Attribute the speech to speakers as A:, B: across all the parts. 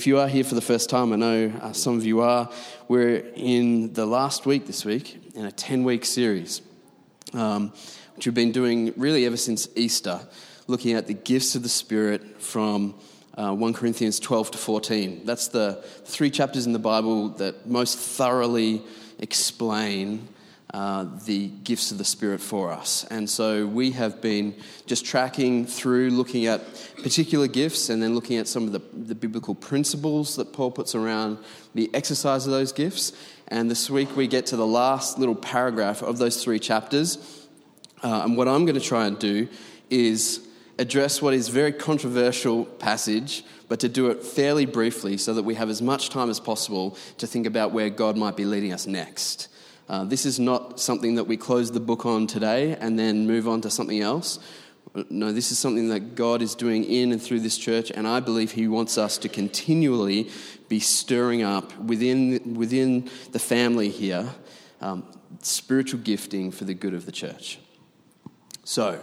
A: If you are here for the first time, I know uh, some of you are, we're in the last week this week in a 10 week series, um, which we've been doing really ever since Easter, looking at the gifts of the Spirit from uh, 1 Corinthians 12 to 14. That's the three chapters in the Bible that most thoroughly explain uh, the gifts of the Spirit for us. And so we have been just tracking through, looking at particular gifts, and then looking at some of the, the biblical principles that Paul puts around the exercise of those gifts. And this week we get to the last little paragraph of those three chapters. Uh, and what I'm going to try and do is address what is a very controversial passage, but to do it fairly briefly so that we have as much time as possible to think about where God might be leading us next. Uh, this is not something that we close the book on today and then move on to something else. No, this is something that God is doing in and through this church, and I believe He wants us to continually be stirring up within, within the family here um, spiritual gifting for the good of the church. So,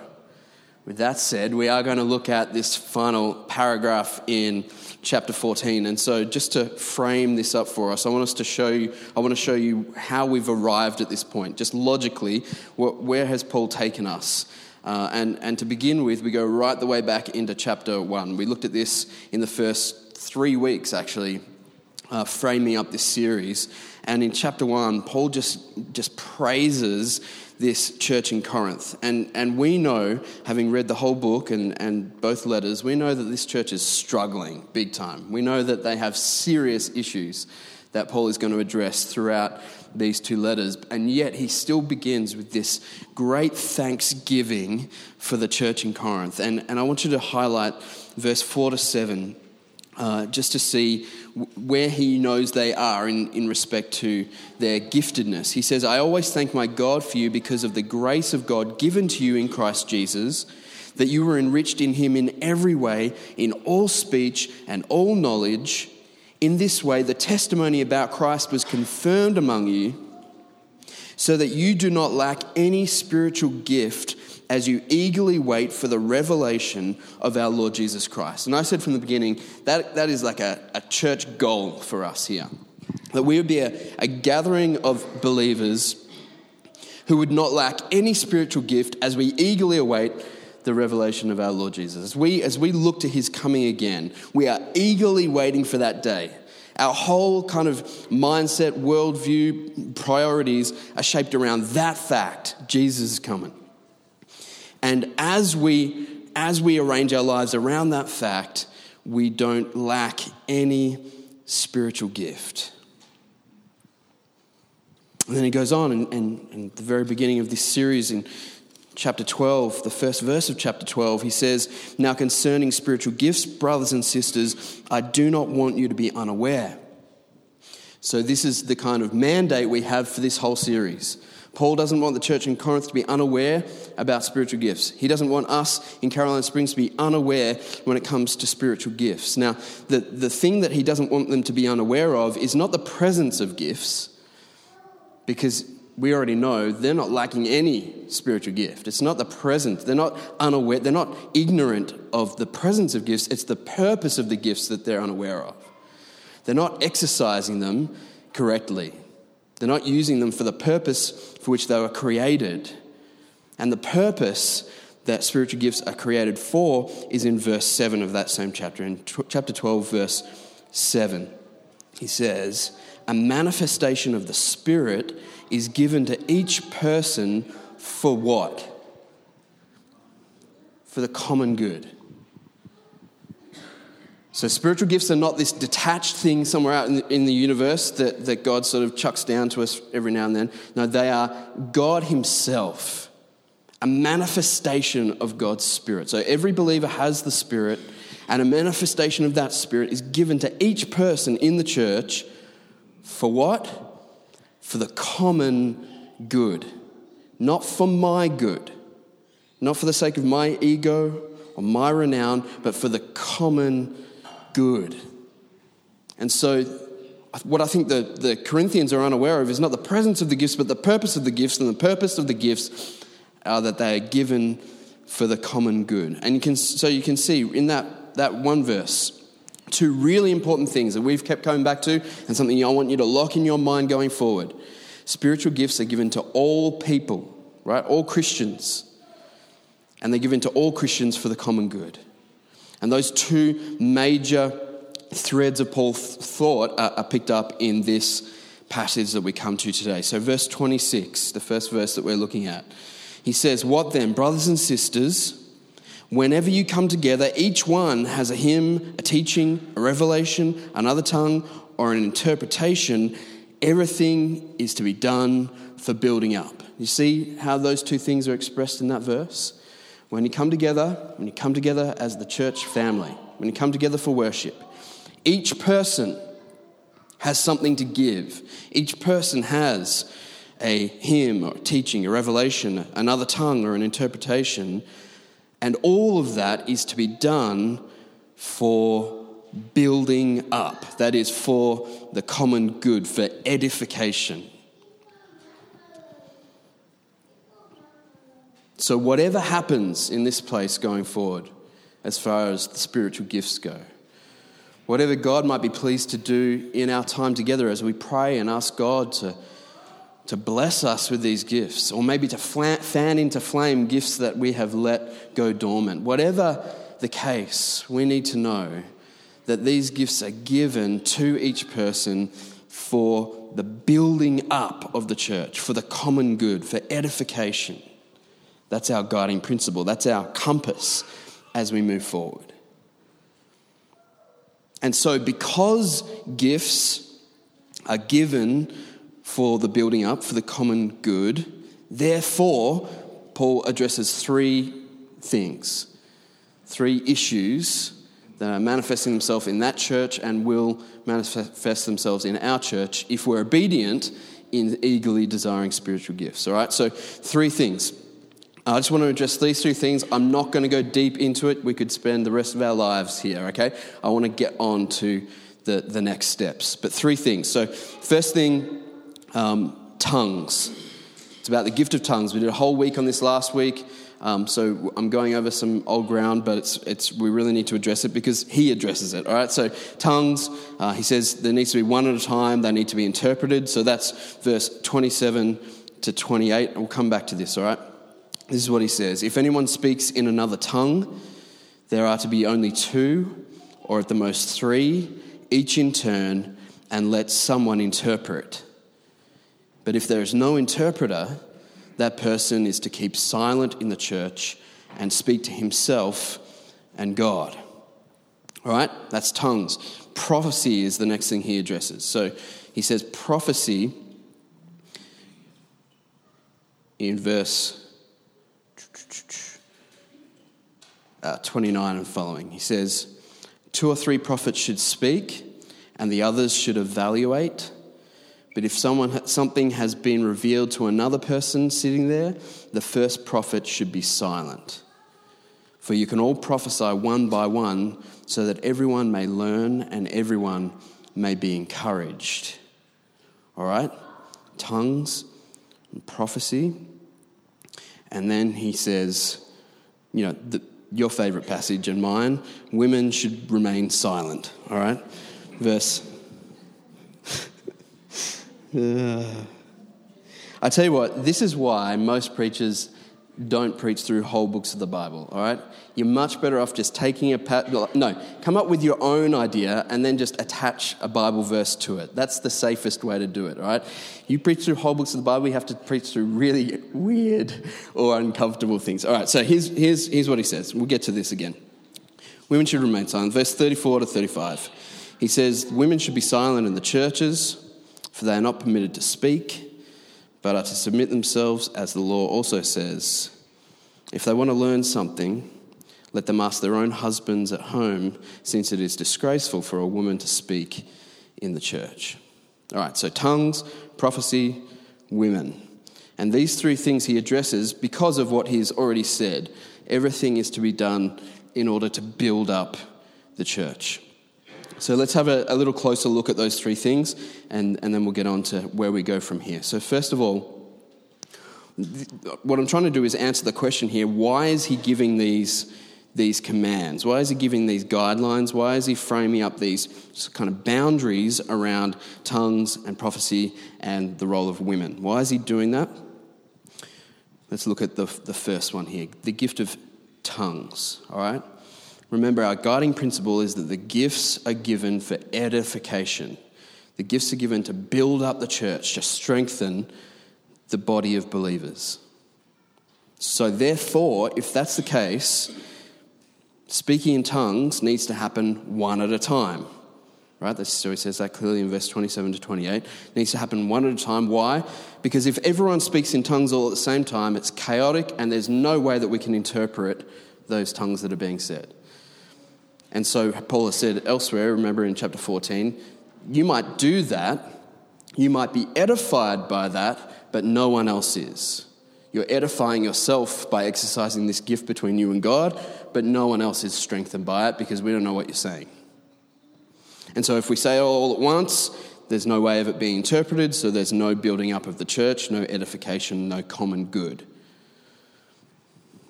A: with that said, we are going to look at this final paragraph in chapter 14. And so, just to frame this up for us, I want us to show you, I want to show you how we've arrived at this point. Just logically, where has Paul taken us? Uh, and, and to begin with, we go right the way back into chapter 1. We looked at this in the first three weeks, actually, uh, framing up this series. And in chapter 1, Paul just, just praises this church in Corinth. And, and we know, having read the whole book and, and both letters, we know that this church is struggling big time. We know that they have serious issues that Paul is going to address throughout these two letters. And yet he still begins with this great thanksgiving for the church in Corinth. And, and I want you to highlight verse 4 to 7 uh, just to see where he knows they are in, in respect to their giftedness. He says, I always thank my God for you because of the grace of God given to you in Christ Jesus, that you were enriched in him in every way, in all speech and all knowledge. In this way, the testimony about Christ was confirmed among you, so that you do not lack any spiritual gift as you eagerly wait for the revelation of our Lord Jesus Christ. And I said from the beginning that that is like a, a church goal for us here. That we would be a, a gathering of believers who would not lack any spiritual gift as we eagerly await the revelation of our Lord Jesus. As we, as we look to his coming again, we are eagerly waiting for that day. Our whole kind of mindset, worldview, priorities are shaped around that fact Jesus is coming. And as we, as we arrange our lives around that fact, we don't lack any spiritual gift. And then he goes on, and, and, and the very beginning of this series in chapter 12, the first verse of chapter 12, he says, Now concerning spiritual gifts, brothers and sisters, I do not want you to be unaware. So, this is the kind of mandate we have for this whole series. Paul doesn't want the church in Corinth to be unaware about spiritual gifts. He doesn't want us in Caroline Springs to be unaware when it comes to spiritual gifts. Now, the, the thing that he doesn't want them to be unaware of is not the presence of gifts, because we already know they're not lacking any spiritual gift. It's not the presence, They're not unaware. They're not ignorant of the presence of gifts. It's the purpose of the gifts that they're unaware of. They're not exercising them correctly. They're not using them for the purpose for which they were created. And the purpose that spiritual gifts are created for is in verse 7 of that same chapter. In t- chapter 12, verse 7, he says, A manifestation of the Spirit is given to each person for what? For the common good. So, spiritual gifts are not this detached thing somewhere out in the, universe that, that God sort of chucks down to us every now and then. No, they are God Himself, a manifestation of God's Spirit. So, every believer has the Spirit, and a manifestation of that Spirit is given to each person in the church for what? for the common good, not for my good, not for the sake of my ego or my renown, but for the common good. And so, what I think the, the Corinthians are unaware of is not the presence of the gifts, but the purpose of the gifts. And the purpose of the gifts are that they are given for the common good. And you can, so you can see in that, that one verse, two really important things that we've kept coming back to, and something I want you to lock in your mind going forward. Spiritual gifts are given to all people, right? All Christians. And they're given to all Christians for the common good. And those two major threads of Paul's thought are, picked up in this passage that we come to today. So, verse 26, the first verse that we're looking at, he says, What then, brothers and sisters? Whenever you come together, each one has a hymn, a teaching, a revelation, another tongue, or an interpretation everything is to be done for building up. You see how those two things are expressed in that verse? When you come together, when you come together as the church family, when you come together for worship, each person has something to give. Each person has a hymn or a teaching, a revelation, another tongue or an interpretation. And all of that is to be done for building up. That is for the common good, for edification. So, whatever happens in this place going forward, as far as the spiritual gifts go, whatever God might be pleased to do in our time together as we pray and ask God to, to bless us with these gifts, or maybe to fan into flame gifts that we have let go dormant, whatever the case, we need to know that these gifts are given to each person for the building up of the church, for the common good, for edification. That's our guiding principle, that's our compass as we move forward. And so, because gifts are given for the building up, for the common good, therefore, Paul addresses three things, three issues that are manifesting themselves in that church and will manifest themselves in our church if we're obedient in eagerly desiring spiritual gifts. All right, so three things. I just want to address these two things. I'm not going to go deep into it. We could spend the rest of our lives here, okay? I want to get on to the, the next steps. But three things. So, first thing, um, tongues. It's about the gift of tongues. We did a whole week on this last week. Um, so I'm going over some old ground, but it's, it's, we really need to address it because he addresses it. All right, so tongues, uh, he says there needs to be one at a time, they need to be interpreted. So that's verse 27 to 28. We'll come back to this, all right? This is what he says If anyone speaks in another tongue, there are to be only two, or at the most three, each in turn, and let someone interpret. But if there is no interpreter, that person is to keep silent in the church and speak to himself and God. All right? That's tongues. Prophecy is the next thing he addresses. So he says prophecy in verse uh, 29 and following. He says, Two or three prophets should speak, and the others should evaluate. But if someone, something has been revealed to another person sitting there, the first prophet should be silent. For you can all prophesy one by one, so that everyone may learn and everyone may be encouraged. All right? Tongues and prophecy. And then he says, you know, the, your favorite passage and mine women should remain silent. All right? Verse uh, I tell you what, this is why most preachers don't preach through whole books of the Bible, all right? You're much better off just taking a, pat, no, come up with your own idea and then just attach a Bible verse to it. That's the safest way to do it, all right? You preach through whole books of the Bible, you have to preach through really weird or uncomfortable things. All right, so here's, here's, here's what he says. We'll get to this again. Women should remain silent. Verse 34 to 35. He says, Women should be silent in the churches for they are not permitted to speak, but are to submit themselves, as the law also says. If they want to learn something, let them ask their own husbands at home, since it is disgraceful for a woman to speak in the church. All right, so tongues, prophecy, women. And these three things he addresses because of what he's already said. Everything is to be done in order to build up the church. So let's have a, a, little closer look at those three things, and, and then we'll get on to where we go from here. So, first of all, what I'm trying to do is answer the question here why is he giving these, these commands? Why is he giving these guidelines? Why is he framing up these kind of boundaries around tongues and prophecy and the role of women? Why is he doing that? Let's look at the, the first one here the gift of tongues, all right? Remember, our guiding principle is that the gifts are given for edification. The gifts are given to build up the church, to strengthen the body of believers. So, therefore, if that's the case, speaking in tongues needs to happen one at a time. Right? The story says that clearly in verse 27 to 28. It needs to happen one at a time. Why? Because if everyone speaks in tongues all at the same time, it's chaotic and there's no way that we can interpret those tongues that are being said. And so Paul has said elsewhere, remember in chapter 14, you might do that, you might be edified by that, but no one else is. You're edifying yourself by exercising this gift between you and God, but no one else is strengthened by it because we don't know what you're saying. And so if we say it all at once, there's no way of it being interpreted, so there's no building up of the church, no edification, no common good.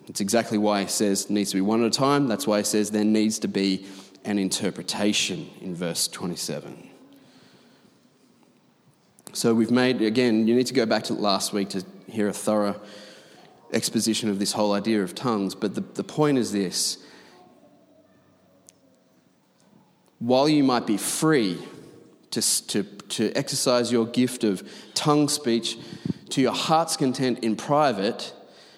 A: It's exactly why he says needs to be one at a time. That's why he says there needs to be an interpretation in verse 27. So we've made, again, you need to go back to last week to hear a thorough exposition of this whole idea of tongues. But the, the point is this while you might be free to, to, to exercise your gift of tongue speech to your heart's content in private,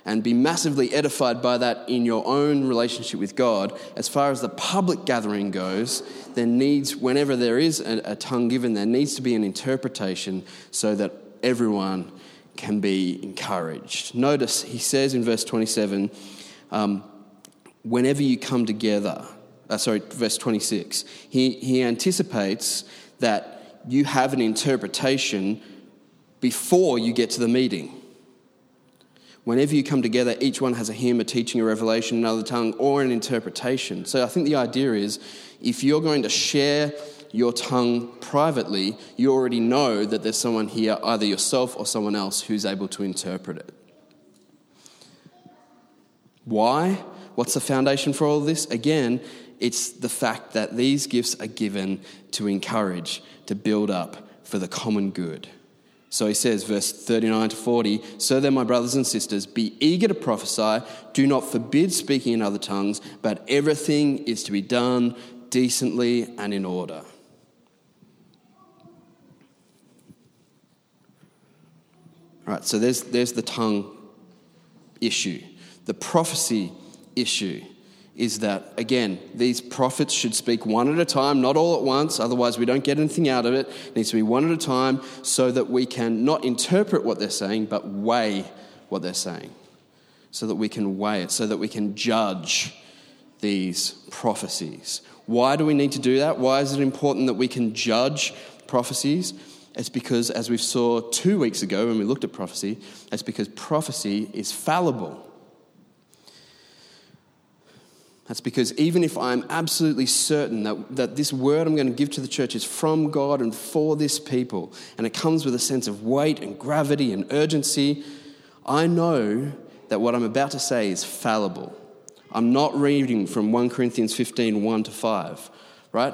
A: and be massively edified by that in your own relationship with God, as far as the public gathering goes, there needs, whenever there is a, a tongue given, there needs to be an interpretation so that everyone can be encouraged. Notice he says in verse 27 um, whenever you come together, uh, sorry, verse 26, he, he anticipates that you have an interpretation before you get to the meeting. Whenever you come together, each one has a hymn, a teaching, a revelation, another tongue, or an interpretation. So I think the idea is if you're going to share your tongue privately, you already know that there's someone here, either yourself or someone else, who's able to interpret it. Why? What's the foundation for all this? Again, it's the fact that these gifts are given to encourage, to build up for the common good. So he says, verse 39 to 40 So then, my brothers and sisters, be eager to prophesy, do not forbid speaking in other tongues, but everything is to be done decently and in order. All right, so there's, there's the tongue issue, the prophecy issue is that, again, these prophets should speak one at a time, not all at once, otherwise, we don't get anything out of it. It needs to be one at a time so that we can not interpret what they're saying, but weigh what they're saying. So that we can weigh it, so that we can judge these prophecies. Why do we need to do that? Why is it important that we can judge prophecies? It's because, as we saw two weeks ago when we looked at prophecy, it's because prophecy is fallible. That's because even if I'm absolutely certain that, that this word I'm going to give to the church is from God and for this people, and it comes with a sense of weight and gravity and urgency, I know that what I'm about to say is fallible. I'm not reading from 1 Corinthians 15 1 to 5, right?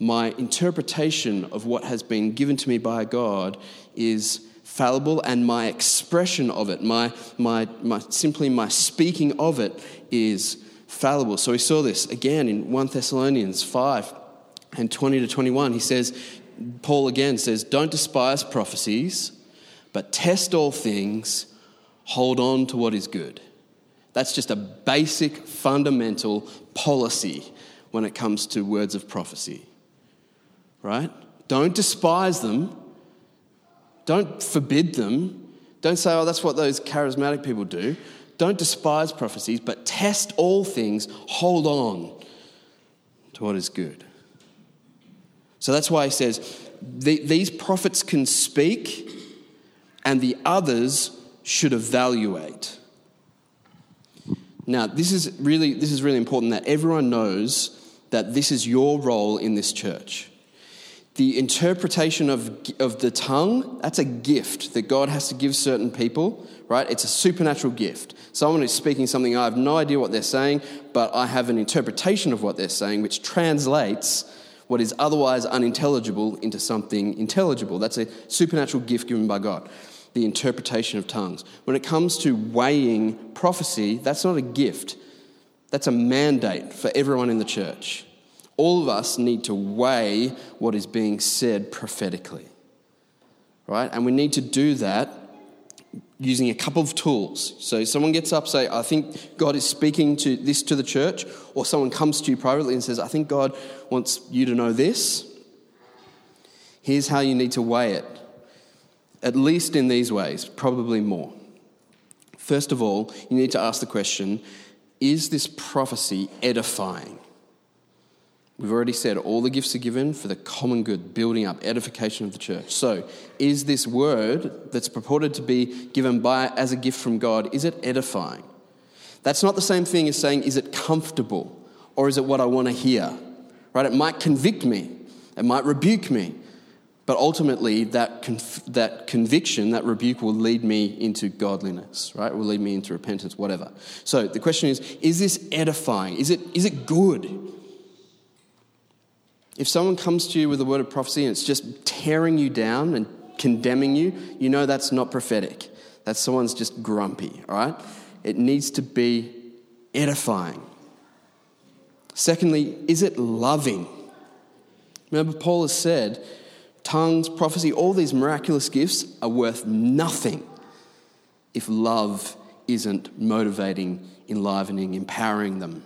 A: My interpretation of what has been given to me by God is fallible, and my expression of it, my, my, my, simply my speaking of it, is fallible. So we saw this again in 1 Thessalonians 5 and 20 to 21. He says, Paul again says, Don't despise prophecies, but test all things, hold on to what is good. That's just a basic, fundamental policy when it comes to words of prophecy. Right? Don't despise them. Don't forbid them. Don't say, oh, that's what those charismatic people do. Don't despise prophecies, but test all things, hold on to what is good. So that's why he says, these prophets can speak, and the others should evaluate. Now, this is really, this is really important that everyone knows that this is your role in this church. The interpretation of, of the tongue, that's a gift that God has to give certain people, right? It's a supernatural gift. Someone is speaking something, I have no idea what they're saying, but I have an interpretation of what they're saying, which translates what is otherwise unintelligible into something intelligible. That's a supernatural gift given by God, the interpretation of tongues. When it comes to weighing prophecy, that's not a gift, that's a mandate for everyone in the church. All of us need to weigh what is being said prophetically. Right? And we need to do that using a couple of tools. So someone gets up, say, I think God is speaking to this to the church, or someone comes to you privately and says, I think God wants you to know this. Here's how you need to weigh it. At least in these ways, probably more. First of all, you need to ask the question is this prophecy edifying? We've already said all the gifts are given for the common good, building up, edification of the church. So, is this word that's purported to be given by as a gift from God, is it edifying? That's not the same thing as saying, is it comfortable or is it what I want to hear? Right? It might convict me, it might rebuke me, but ultimately that, conf- that conviction, that rebuke will lead me into godliness, right? Will lead me into repentance, whatever. So the question is, is this edifying? Is it, is it good? If someone comes to you with a word of prophecy and it's just tearing you down and condemning you, you know that's not prophetic. That someone's just grumpy, all right? It needs to be edifying. Secondly, is it loving? Remember, Paul has said tongues, prophecy, all these miraculous gifts are worth nothing if love isn't motivating, enlivening, empowering them.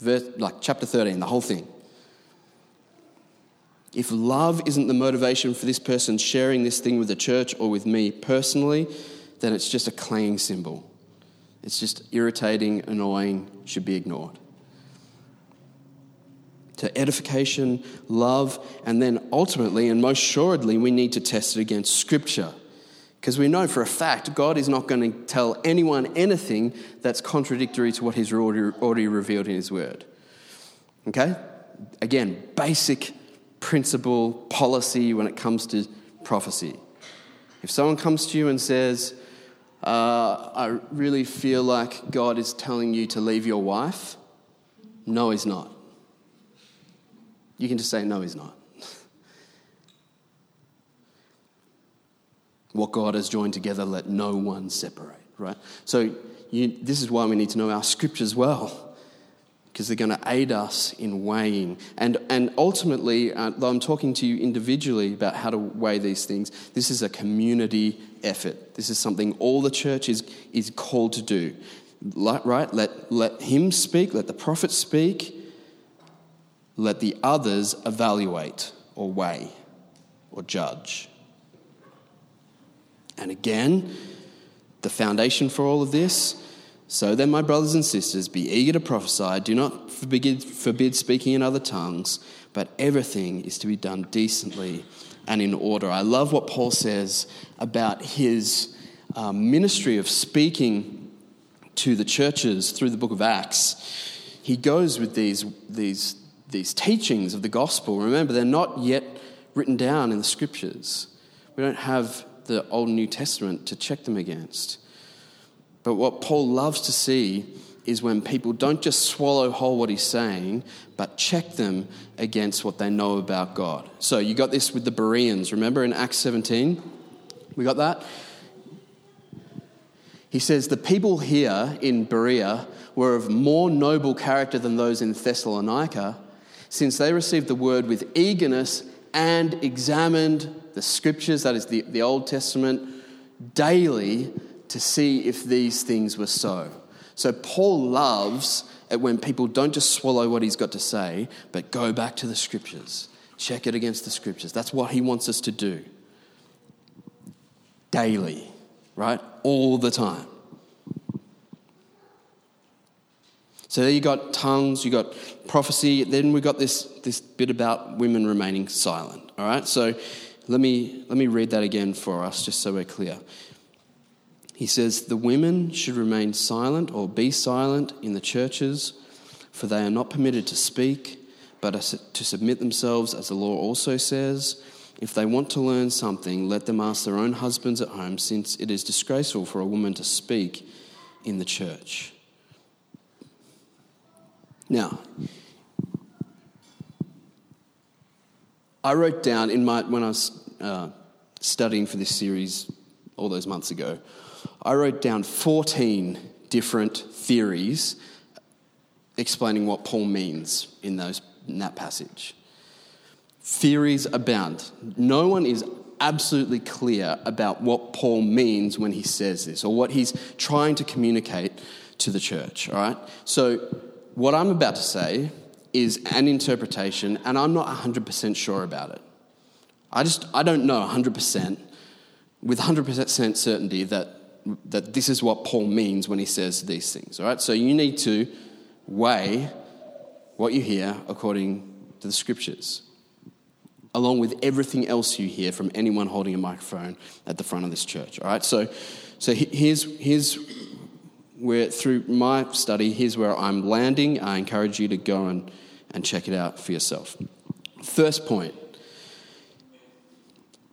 A: Verse, like chapter 13, the whole thing. If love isn't the motivation for this person sharing this thing with the church or with me personally, then it's just a clanging cymbal. It's just irritating, annoying, should be ignored. To edification, love, and then ultimately and most assuredly, we need to test it against Scripture. Because we know for a fact God is not going to tell anyone anything that's contradictory to what He's already, already revealed in His Word. Okay? Again, basic principle, policy when it comes to prophecy. If someone comes to you and says, uh, I really feel like God is telling you to leave your wife, no, He's not. You can just say, no, He's not. what God has joined together, let no one separate, right? So you, this is why we need to know our scriptures well because they're going to aid us in weighing. And, and ultimately, uh, though I'm talking to you individually about how to weigh these things, this is a community effort. This is something all the church is, is called to do. right? Let, let him speak, let the prophet speak, let the others evaluate or weigh or judge. And again, the foundation for all of this so then, my brothers and sisters, be eager to prophesy. Do not forbid, forbid speaking in other tongues, but everything is to be done decently and in order. I love what Paul says about his um, ministry of speaking to the churches through the book of Acts. He goes with these, these, these teachings of the gospel. Remember, they're not yet written down in the scriptures. We don't have the Old and New Testament to check them against. But what Paul loves to see is when people don't just swallow whole what he's saying, but check them against what they know about God. So you got this with the Bereans. Remember in Acts 17? We got that? He says, The people here in Berea were of more noble character than those in Thessalonica, since they received the word with eagerness and examined the scriptures, that is the, the Old Testament, daily to see if these things were so. So Paul loves it when people don't just swallow what he's got to say, but go back to the scriptures, check it against the scriptures. That's what he wants us to do daily, right? All the time. So there you got tongues, you got prophecy, then we got this, this bit about women remaining silent. All right, so let me, let me read that again for us just so we're clear. He says, The women should remain silent or be silent in the churches, for they are not permitted to speak, but to submit themselves, as the law also says. If they want to learn something, let them ask their own husbands at home, since it is disgraceful for a woman to speak in the church. Now, I wrote down in my when I was uh, studying for this series all those months ago, I wrote down 14 different theories explaining what Paul means in, those, in that passage. Theories abound. No one is absolutely clear about what Paul means when he says this or what he's trying to communicate to the church, all right? So, what I'm about to say is an interpretation, and I'm not 100% sure about it. I just, I don't know 100% with 100% certainty that that this is what Paul means when he says these things. All right? So you need to weigh what you hear according to the scriptures, along with everything else you hear from anyone holding a microphone at the front of this church. All right? So, so here's, here's where, through my study, here's where I'm landing. I encourage you to go and, and check it out for yourself. First point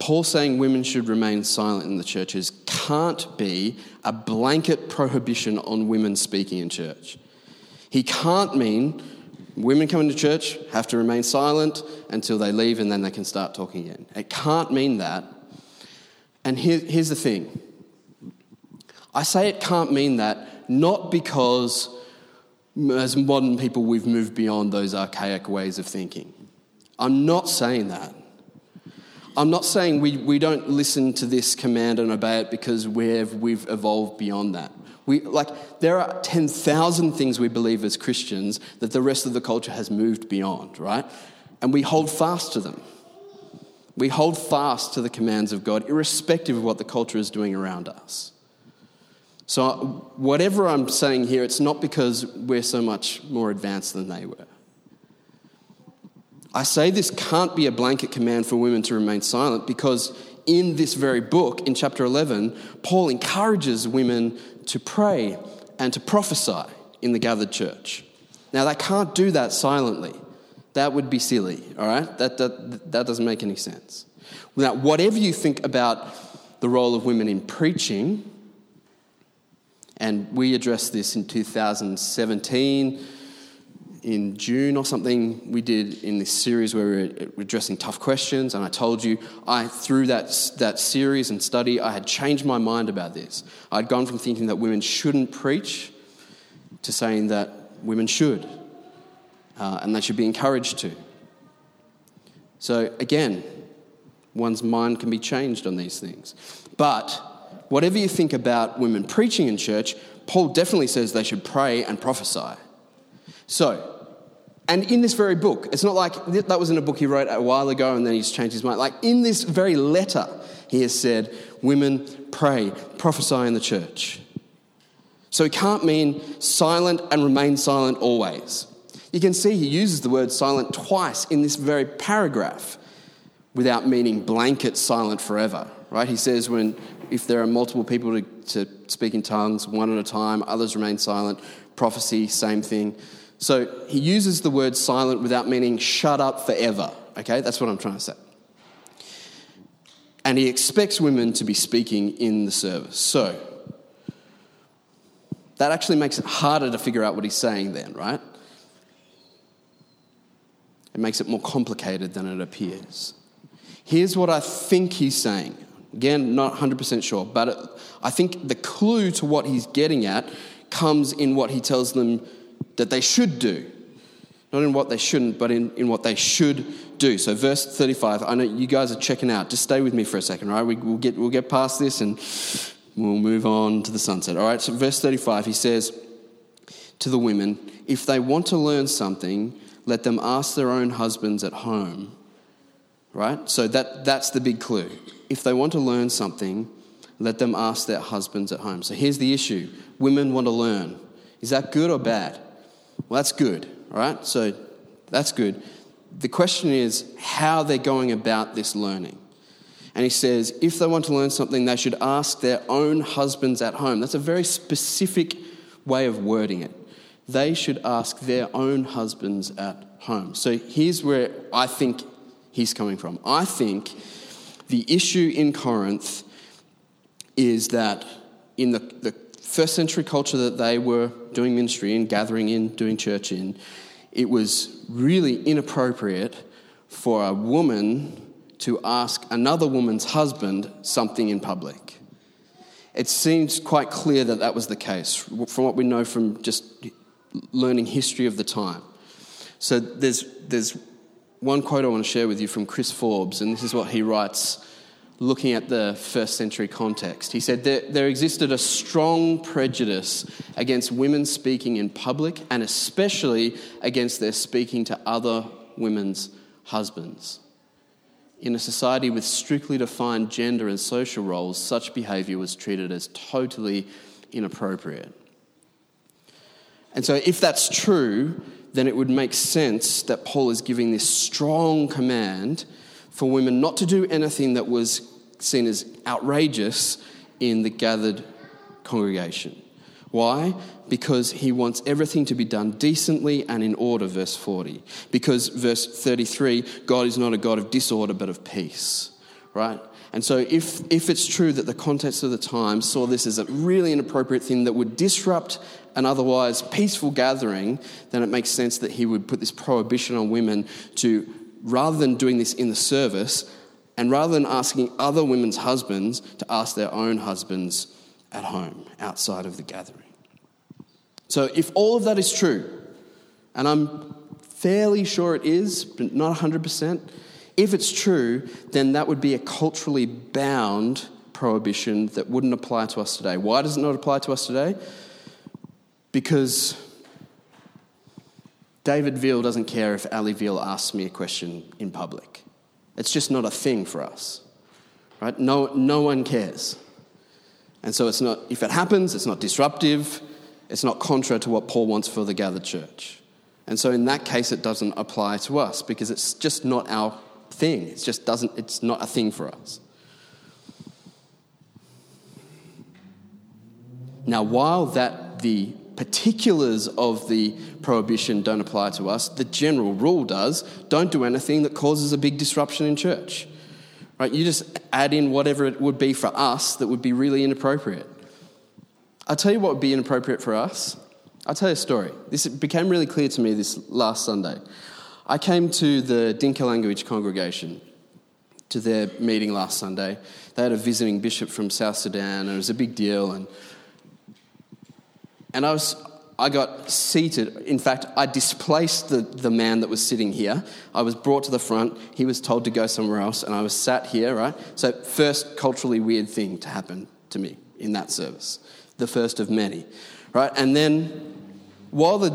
A: Paul saying women should remain silent in the churches can't be a blanket prohibition on women speaking in church. He can't mean women coming to church have to remain silent until they leave and then they can start talking again. It can't mean that. And here, here's the thing I say it can't mean that not because as modern people we've moved beyond those archaic ways of thinking. I'm not saying that. I'm not saying we, we don't listen to this command and obey it because we've, we've evolved beyond that. We, like, there are 10,000 things we believe as Christians that the rest of the culture has moved beyond, right? And we hold fast to them. We hold fast to the commands of God, irrespective of what the culture is doing around us. So, whatever I'm saying here, it's not because we're so much more advanced than they were. I say this can't be a blanket command for women to remain silent because in this very book, in chapter 11, Paul encourages women to pray and to prophesy in the gathered church. Now, they can't do that silently. That would be silly, all right? That, that, that doesn't make any sense. Now, whatever you think about the role of women in preaching, and we addressed this in 2017 in June or something, we did in this series where we were addressing tough questions, and I told you I through that that series and study, I had changed my mind about this. I'd gone from thinking that women shouldn't preach to saying that women should, uh, and they should be encouraged to. So again, one's mind can be changed on these things, but. Whatever you think about women preaching in church, Paul definitely says they should pray and prophesy. So, and in this very book, it's not like that was in a book he wrote a while ago and then he's changed his mind. Like in this very letter, he has said, Women, pray, prophesy in the church. So it can't mean silent and remain silent always. You can see he uses the word silent twice in this very paragraph without meaning blanket silent forever, right? He says when if there are multiple people to, to speak in tongues, one at a time, others remain silent. Prophecy, same thing. So he uses the word silent without meaning shut up forever. Okay, that's what I'm trying to say. And he expects women to be speaking in the service. So that actually makes it harder to figure out what he's saying then, right? It makes it more complicated than it appears. Here's what I think he's saying. Again, not 100% sure, but I think the clue to what he's getting at comes in what he tells them that they should do. Not in what they shouldn't, but in, in what they should do. So, verse 35, I know you guys are checking out. Just stay with me for a second, right? We, will get, we'll get past this and we'll move on to the sunset. All right, so verse 35, he says to the women, If they want to learn something, let them ask their own husbands at home. Right? So, that, that's the big clue. If they want to learn something, let them ask their husbands at home. So, here's the issue women want to learn. Is that good or bad? Well, that's good, all right? So that's good. The question is how they're going about this learning. And he says, if they want to learn something, they should ask their own husbands at home. That's a very specific way of wording it. They should ask their own husbands at home. So here's where I think he's coming from. I think the issue in Corinth is that in the, the first century culture that they were doing ministry in, gathering in, doing church in, it was really inappropriate for a woman to ask another woman's husband something in public. It seems quite clear that that was the case from what we know from just learning history of the time. So there's, there's one quote I want to share with you from Chris Forbes, and this is what he writes looking at the first century context. He said there, there existed a strong prejudice against women speaking in public and especially against their speaking to other women's husbands. In a society with strictly defined gender and social roles, such behaviour was treated as totally inappropriate. And so, if that's true, then it would make sense that Paul is giving this strong command for women not to do anything that was seen as outrageous in the gathered congregation. Why? Because he wants everything to be done decently and in order, verse 40. Because, verse 33, God is not a God of disorder but of peace, right? And so, if, if it's true that the context of the time saw this as a really inappropriate thing that would disrupt an otherwise peaceful gathering, then it makes sense that he would put this prohibition on women to, rather than doing this in the service, and rather than asking other women's husbands, to ask their own husbands at home, outside of the gathering. So, if all of that is true, and I'm fairly sure it is, but not 100%, if it's true, then that would be a culturally bound prohibition that wouldn't apply to us today. Why does it not apply to us today? Because David Veal doesn't care if Ali Veal asks me a question in public. It's just not a thing for us. Right? No, no one cares. And so it's not, if it happens, it's not disruptive, it's not contra to what Paul wants for the gathered church. And so in that case, it doesn't apply to us because it's just not our thing. It just doesn't, it's not a thing for us. Now, while that the particulars of the prohibition don't apply to us, the general rule does. Don't do anything that causes a big disruption in church. Right? You just add in whatever it would be for us that would be really inappropriate. I'll tell you what would be inappropriate for us. I'll tell you a story. This became really clear to me this last Sunday. I came to the Dinka language congregation to their meeting last Sunday. They had a visiting bishop from South Sudan, and it was a big deal. And, and I, was, I got seated. In fact, I displaced the, the man that was sitting here. I was brought to the front. He was told to go somewhere else, and I was sat here, right? So, first culturally weird thing to happen to me in that service, the first of many, right? And then while the,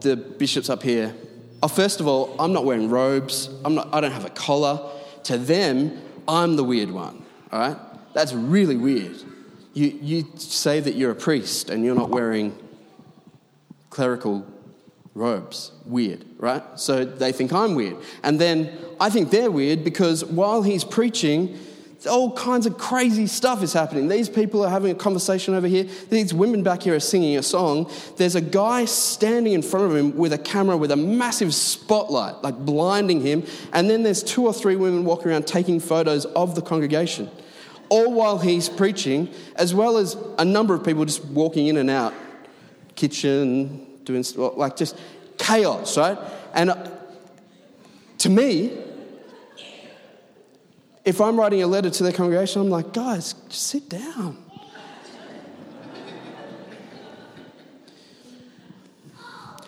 A: the bishop's up here, oh, first of all, I'm not wearing robes, I'm not, I don't have a collar. To them, I'm the weird one, all right? That's really weird. You, you say that you're a priest and you're not wearing clerical robes. Weird, right? So they think I'm weird. And then I think they're weird because while he's preaching, all kinds of crazy stuff is happening. These people are having a conversation over here. These women back here are singing a song. There's a guy standing in front of him with a camera with a massive spotlight, like blinding him. And then there's two or three women walking around taking photos of the congregation, all while he's preaching, as well as a number of people just walking in and out, kitchen, doing like just chaos, right? And uh, to me, if I'm writing a letter to the congregation, I'm like, guys, just sit down.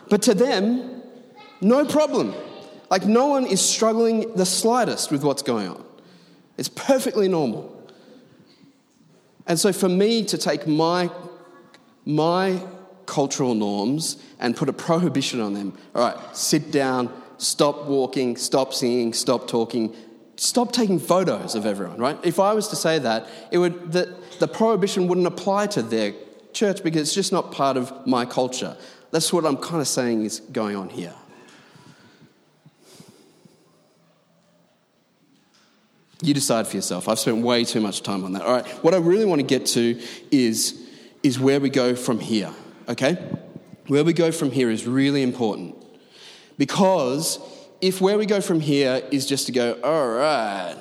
A: But to them, no problem. Like, no one is struggling the slightest with what's going on. It's perfectly normal. And so, for me to take my, my cultural norms and put a prohibition on them all right, sit down, stop walking, stop singing, stop talking, stop taking photos of everyone, right? If I was to say that, it would, the, the prohibition wouldn't apply to their church because it's just not part of my culture. That's what I'm kind of saying is going on here. You decide for yourself. I've spent way too much time on that. All right, what I really want to get to is, is where we go from here, okay? Where we go from here is really important. Because if where we go from here is just to go, all right,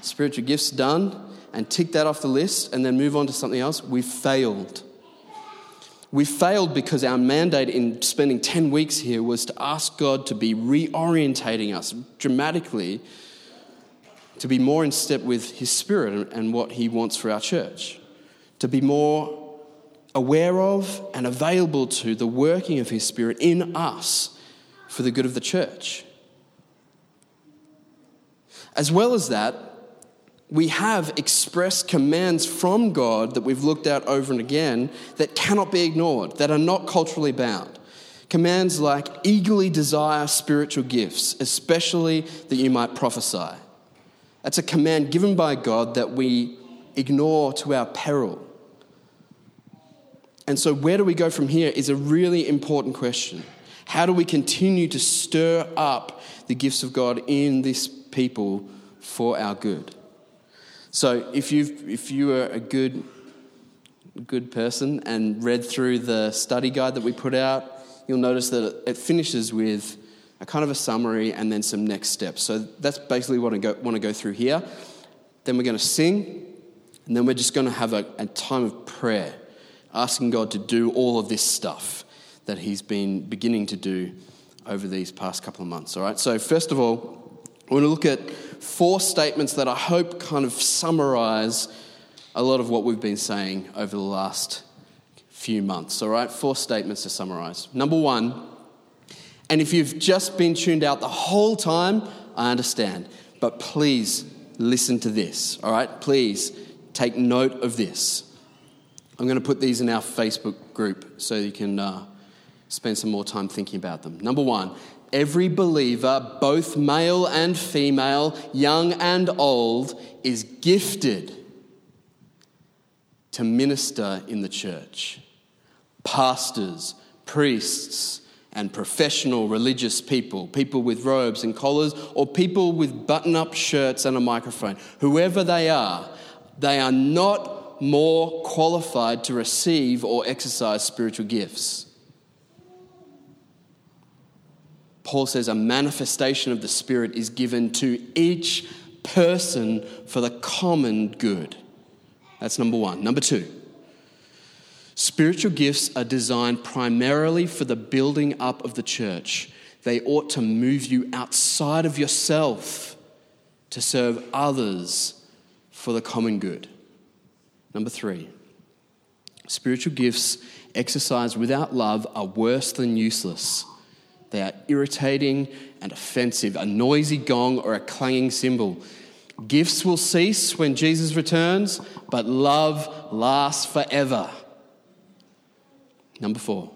A: spiritual gifts done, and tick that off the list and then move on to something else, we've failed. We failed because our mandate in spending 10 weeks here was to ask God to be reorientating us dramatically to be more in step with His Spirit and what He wants for our church, to be more aware of and available to the working of His Spirit in us for the good of the church. As well as that, we have express commands from God that we've looked at over and again that cannot be ignored, that are not culturally bound. Commands like eagerly desire spiritual gifts, especially that you might prophesy. That's a command given by God that we ignore to our peril. And so, where do we go from here is a really important question. How do we continue to stir up the gifts of God in this people for our good? So, if, you've, if you are a good, good person and read through the study guide that we put out, you'll notice that it finishes with a kind of a summary and then some next steps. So that's basically what I go, want to go through here. Then we're going to sing, and then we're just going to have a, a time of prayer, asking God to do all of this stuff that He's been beginning to do over these past couple of months. All right, so first of all, I want to look at four statements that I hope kind of summarize a lot of what we've been saying over the last few months. All right, four statements to summarize. Number one, and if you've just been tuned out the whole time, I understand. But please listen to this, all right? Please take note of this. I'm going to put these in our Facebook group so you can uh, spend some more time thinking about them. Number one, every believer, both male and female, young and old, is gifted to minister in the church. Pastors, priests, and professional religious people, people with robes and collars, or people with button up shirts and a microphone. Whoever they are, they are not more qualified to receive or exercise spiritual gifts. Paul says a manifestation of the Spirit is given to each person for the common good. That's number one. Number two, Spiritual gifts are designed primarily for the building up of the church. They ought to move you outside of yourself to serve others for the common good. Number three, spiritual gifts exercised without love are worse than useless. They are irritating and offensive, a noisy gong or a clanging cymbal. Gifts will cease when Jesus returns, but love lasts forever. Number four,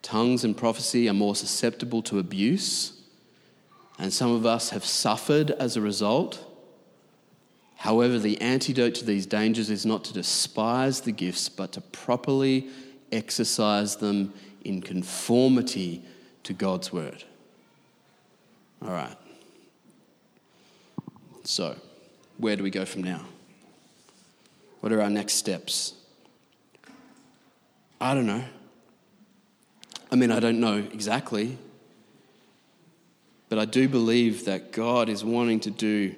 A: tongues and prophecy are more susceptible to abuse, and some of us have suffered as a result. However, the antidote to these dangers is not to despise the gifts, but to properly exercise them in conformity to God's word. All right. So, where do we go from now? What are our next steps? I don't know. I mean, I don't know exactly, but I do believe that God is wanting to do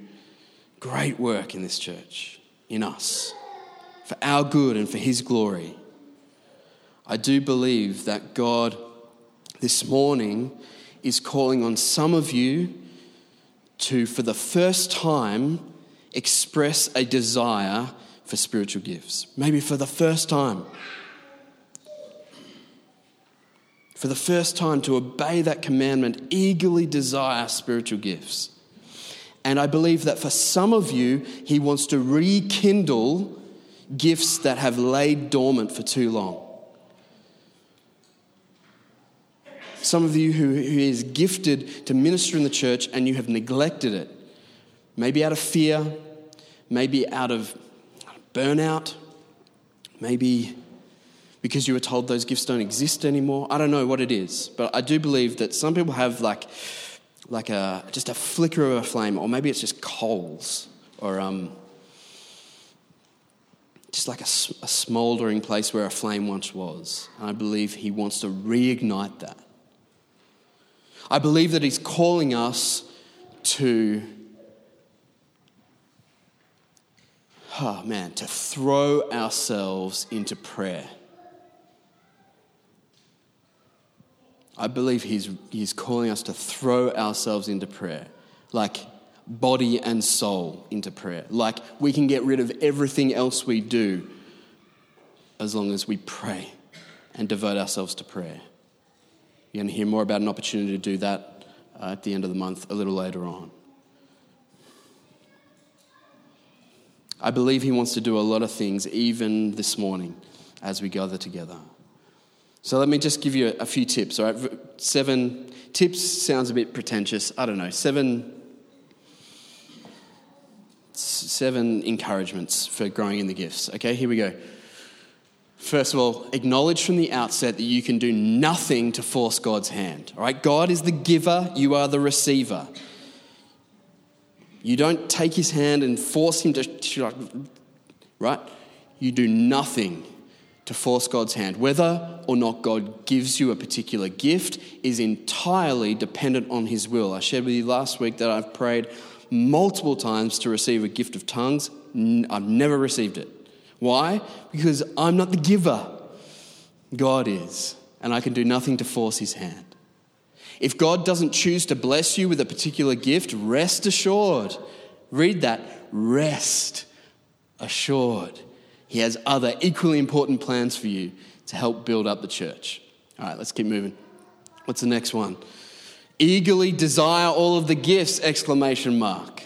A: great work in this church, in us, for our good and for His glory. I do believe that God this morning is calling on some of you to, for the first time, express a desire for spiritual gifts. Maybe for the first time for the first time to obey that commandment, eagerly desire spiritual gifts. And I believe that for some of you, He wants to rekindle gifts that have laid dormant for too long. Some of you who, who is gifted to minister in the church and you have neglected it, maybe out of fear, maybe out of burnout, maybe because you were told those gifts don't exist anymore. I don't know what it is, but I do believe that some people have like, like a, just a flicker of a flame, or maybe it's just coals, or um, just like a, a smouldering place where a flame once was. And I believe He wants to reignite that. I believe that He's calling us to, oh man, to throw ourselves into prayer. I believe he's, he's calling us to throw ourselves into prayer, like body and soul into prayer. Like we can get rid of everything else we do as long as we pray and devote ourselves to prayer. You're going to hear more about an opportunity to do that uh, at the end of the month, a little later on. I believe he wants to do a lot of things, even this morning, as we gather together. So let me just give you a, few tips, all right? Seven tips sounds a bit pretentious. I don't know. Seven seven encouragements for growing in the gifts. Okay, here we go. First of all, acknowledge from the outset that you can do nothing to force God's hand. All right, God is the giver, you are the receiver. You don't take his hand and force him to, right? You do nothing to force God's hand. Whether or not God gives you a particular gift is entirely dependent on His will. I shared with you last week that I've prayed multiple times to receive a gift of tongues. I've never received it. Why? Because I'm not the giver, God is, and I can do nothing to force His hand. If God doesn't choose to bless you with a particular gift, rest assured. Read that. Rest assured he has other equally important plans for you to help build up the church. All right, let's keep moving. What's the next one? Eagerly desire all of the gifts, exclamation mark.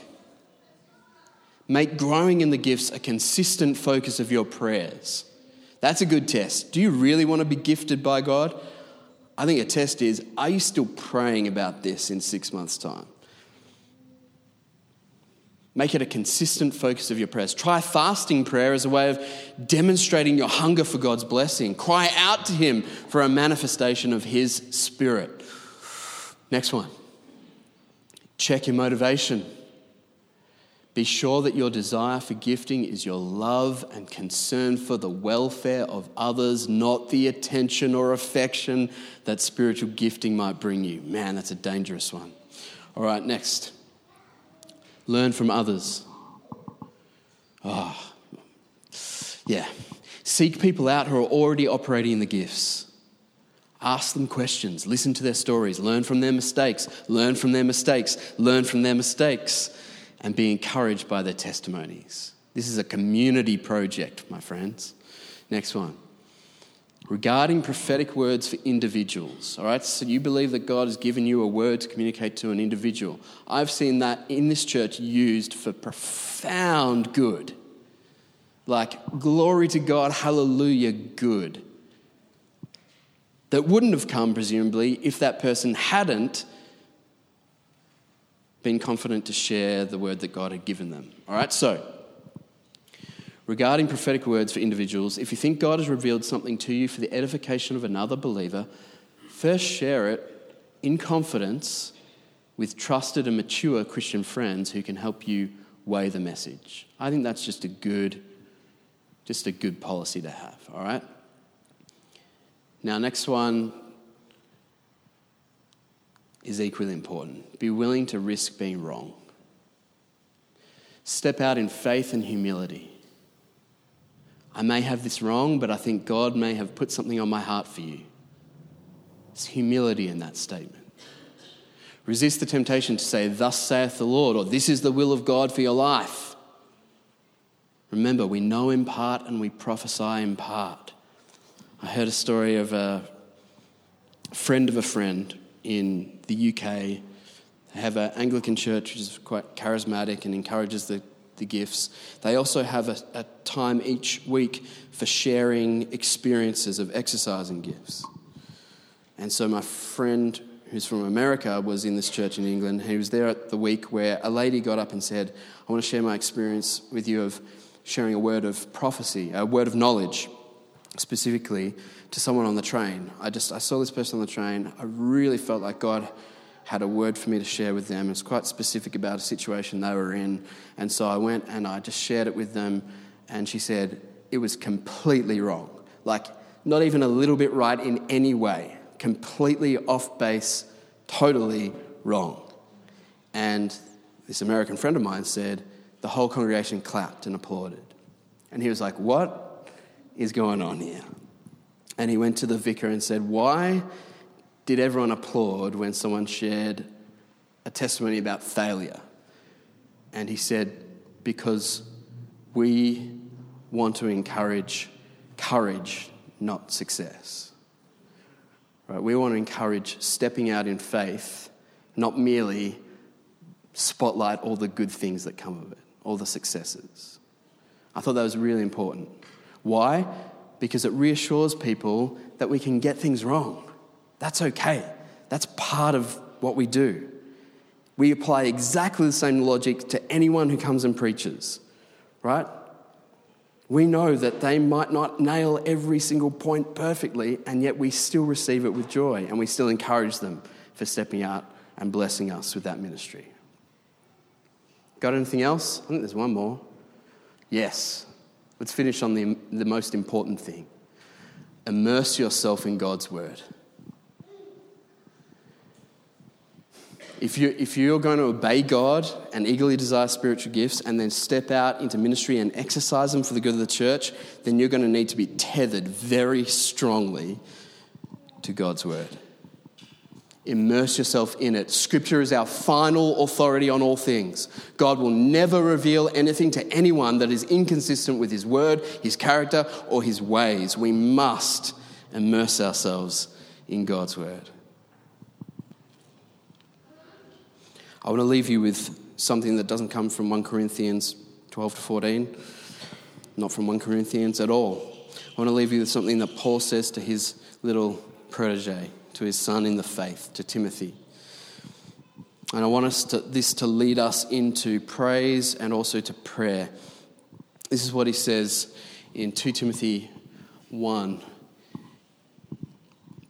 A: Make growing in the gifts a consistent focus of your prayers. That's a good test. Do you really want to be gifted by God? I think a test is are you still praying about this in six months' time? Make it a consistent focus of your prayers. Try fasting prayer as a way of demonstrating your hunger for God's blessing. Cry out to Him for a manifestation of His Spirit. Next one check your motivation. Be sure that your desire for gifting is your love and concern for the welfare of others, not the attention or affection that spiritual gifting might bring you. Man, that's a dangerous one. All right, next. Learn from others. Oh, yeah. Seek people out who are already operating in the gifts. Ask them questions, listen to their stories, learn from their mistakes, learn from their mistakes, learn from their mistakes, and be encouraged by their testimonies. This is a community project, my friends. Next one regarding prophetic words for individuals. All right, so you believe that God has given you a word to communicate to an individual. I've seen that in this church used for profound good. Like, glory to God, hallelujah, good. That wouldn't have come, presumably, if that person hadn't been confident to share the word that God had given them. All right, so regarding prophetic words for individuals, if you think God has revealed something to you for the edification of another believer, first share it in confidence with trusted and mature Christian friends who can help you weigh the message. I think that's just a good just a good policy to have, all right? Now, next one is equally important. Be willing to risk being wrong. Step out in faith and humility. I may have this wrong, but I think God may have put something on my heart for you. There's humility in that statement. Resist the temptation to say, Thus saith the Lord, or This is the will of God for your life. Remember, we know in part and we prophesy in part. I heard a story of a friend of a friend in the UK. They have an Anglican church which is quite charismatic and encourages the the gifts. They also have a, a time each week for sharing experiences of exercising gifts. And so my friend who's from America was in this church in England. He was there at the week where a lady got up and said, I want to share my experience with you of sharing a word of prophecy, a word of knowledge. specifically to someone on the train. I just I saw this person on the train. I really felt like God had a word for me to share with them. It's quite specific about a situation they were in. And so I went and I just shared it with them. And she said it was completely wrong. Like, not even a little bit right in any way. Completely off base, totally wrong. And this American friend of mine said the whole congregation clapped and applauded. And he was like, What is going on here? And he went to the vicar and said, Why did everyone applaud when someone shared a testimony about failure? And he said, Because we want to encourage courage, not success. Right? We want to encourage stepping out in faith, not merely spotlight all the good things that come of it, all the successes. I thought that was really important. Why? Because it reassures people that we can get things wrong. That's okay. That's part of what we do. We apply exactly the same logic to anyone who comes and preaches, right? We know that they might not nail every single point perfectly, and yet we still receive it with joy and we still encourage them for stepping out and blessing us with that ministry. Got anything else? I think there's one more. Yes. Let's finish on the, the most important thing immerse yourself in God's word. If, you, if you're going to obey God and eagerly desire spiritual gifts and then step out into ministry and exercise them for the good of the church, then you're going to need to be tethered very strongly to God's word. Immerse yourself in it. Scripture is our final authority on all things. God will never reveal anything to anyone that is inconsistent with His word, His character, or His ways. We must immerse ourselves in God's word. I want to leave you with something that doesn't come from 1 Corinthians 12 to 14, not from 1 Corinthians at all. I want to leave you with something that Paul says to his little protege to his son in the faith, to Timothy. And I want us to, this to lead us into praise and also to prayer. This is what he says in 2 Timothy 1.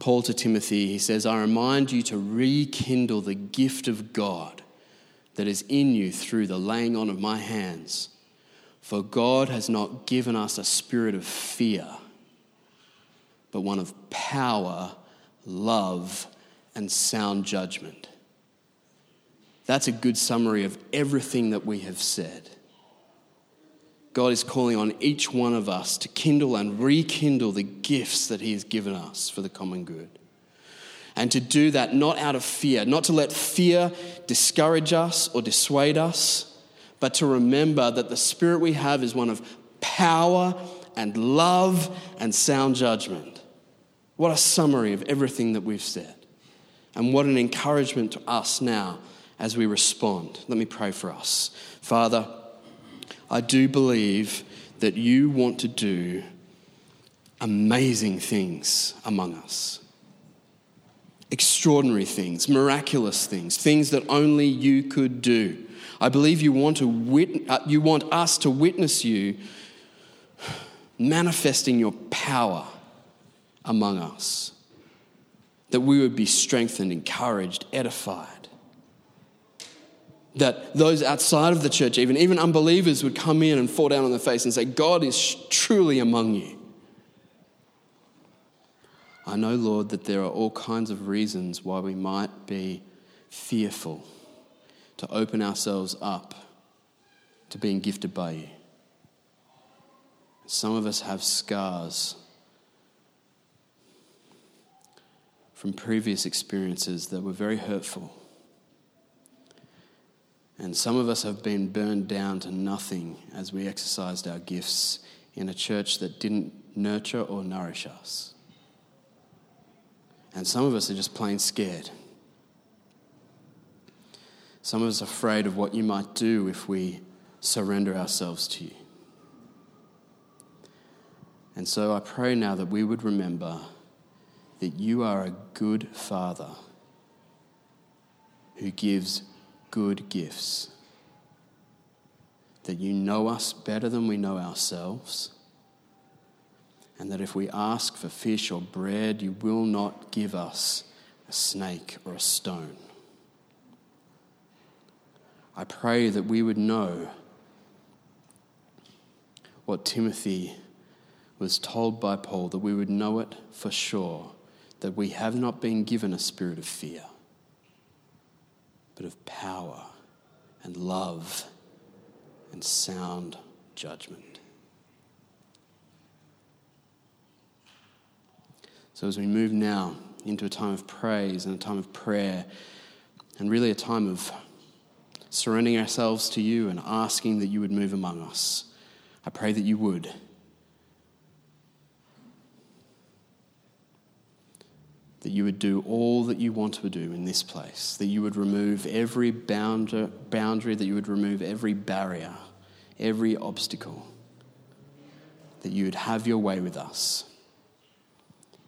A: Paul to Timothy, he says, I remind you to rekindle the gift of God that is in you through the laying on of my hands. For God has not given us a spirit of fear, but one of power love, and sound judgment. That's a good summary of everything that we have said. God is calling on each one of us to kindle and rekindle the gifts that He has given us for the common good. And to do that not out of fear, not to let fear discourage us or dissuade us, but to remember that the spirit we have is one of power and love and sound judgment. What a summary of everything that we've said. And what an encouragement to us now as we respond. Let me pray for us. Father, I do believe that you want to do amazing things among us. Extraordinary things, miraculous things, things that only you could do. I believe you want, to wit- uh, you want us to witness you manifesting your power among us. That we would be strengthened, encouraged, edified. That those outside of the church, even, even unbelievers, would come in and fall down on their face and say, God is truly among you. I know, Lord, that there are all kinds of reasons why we might be fearful to open ourselves up to being gifted by you. Some of us have scars from previous experiences that were very hurtful. And some of us have been burned down to nothing as we exercised our gifts in a church that didn't nurture or nourish us. And some of us are just plain scared. Some of us are afraid of what you might do if we surrender ourselves to you. And so I pray now that we would remember that you are a good father who gives good gifts. That you know us better than we know ourselves. And that if we ask for fish or bread, you will not give us a snake or a stone. I pray that we would know what Timothy was told by Paul, that we would know it for sure, that we have not been given a spirit of fear, but of power and love and sound judgment. So, as we move now into a time of praise and a time of prayer, and really a time of surrendering ourselves to you and asking that you would move among us, I pray that you would. That you would do all that you want to do in this place, that you would remove every boundary, that you would remove every barrier, every obstacle, that you would have your way with us.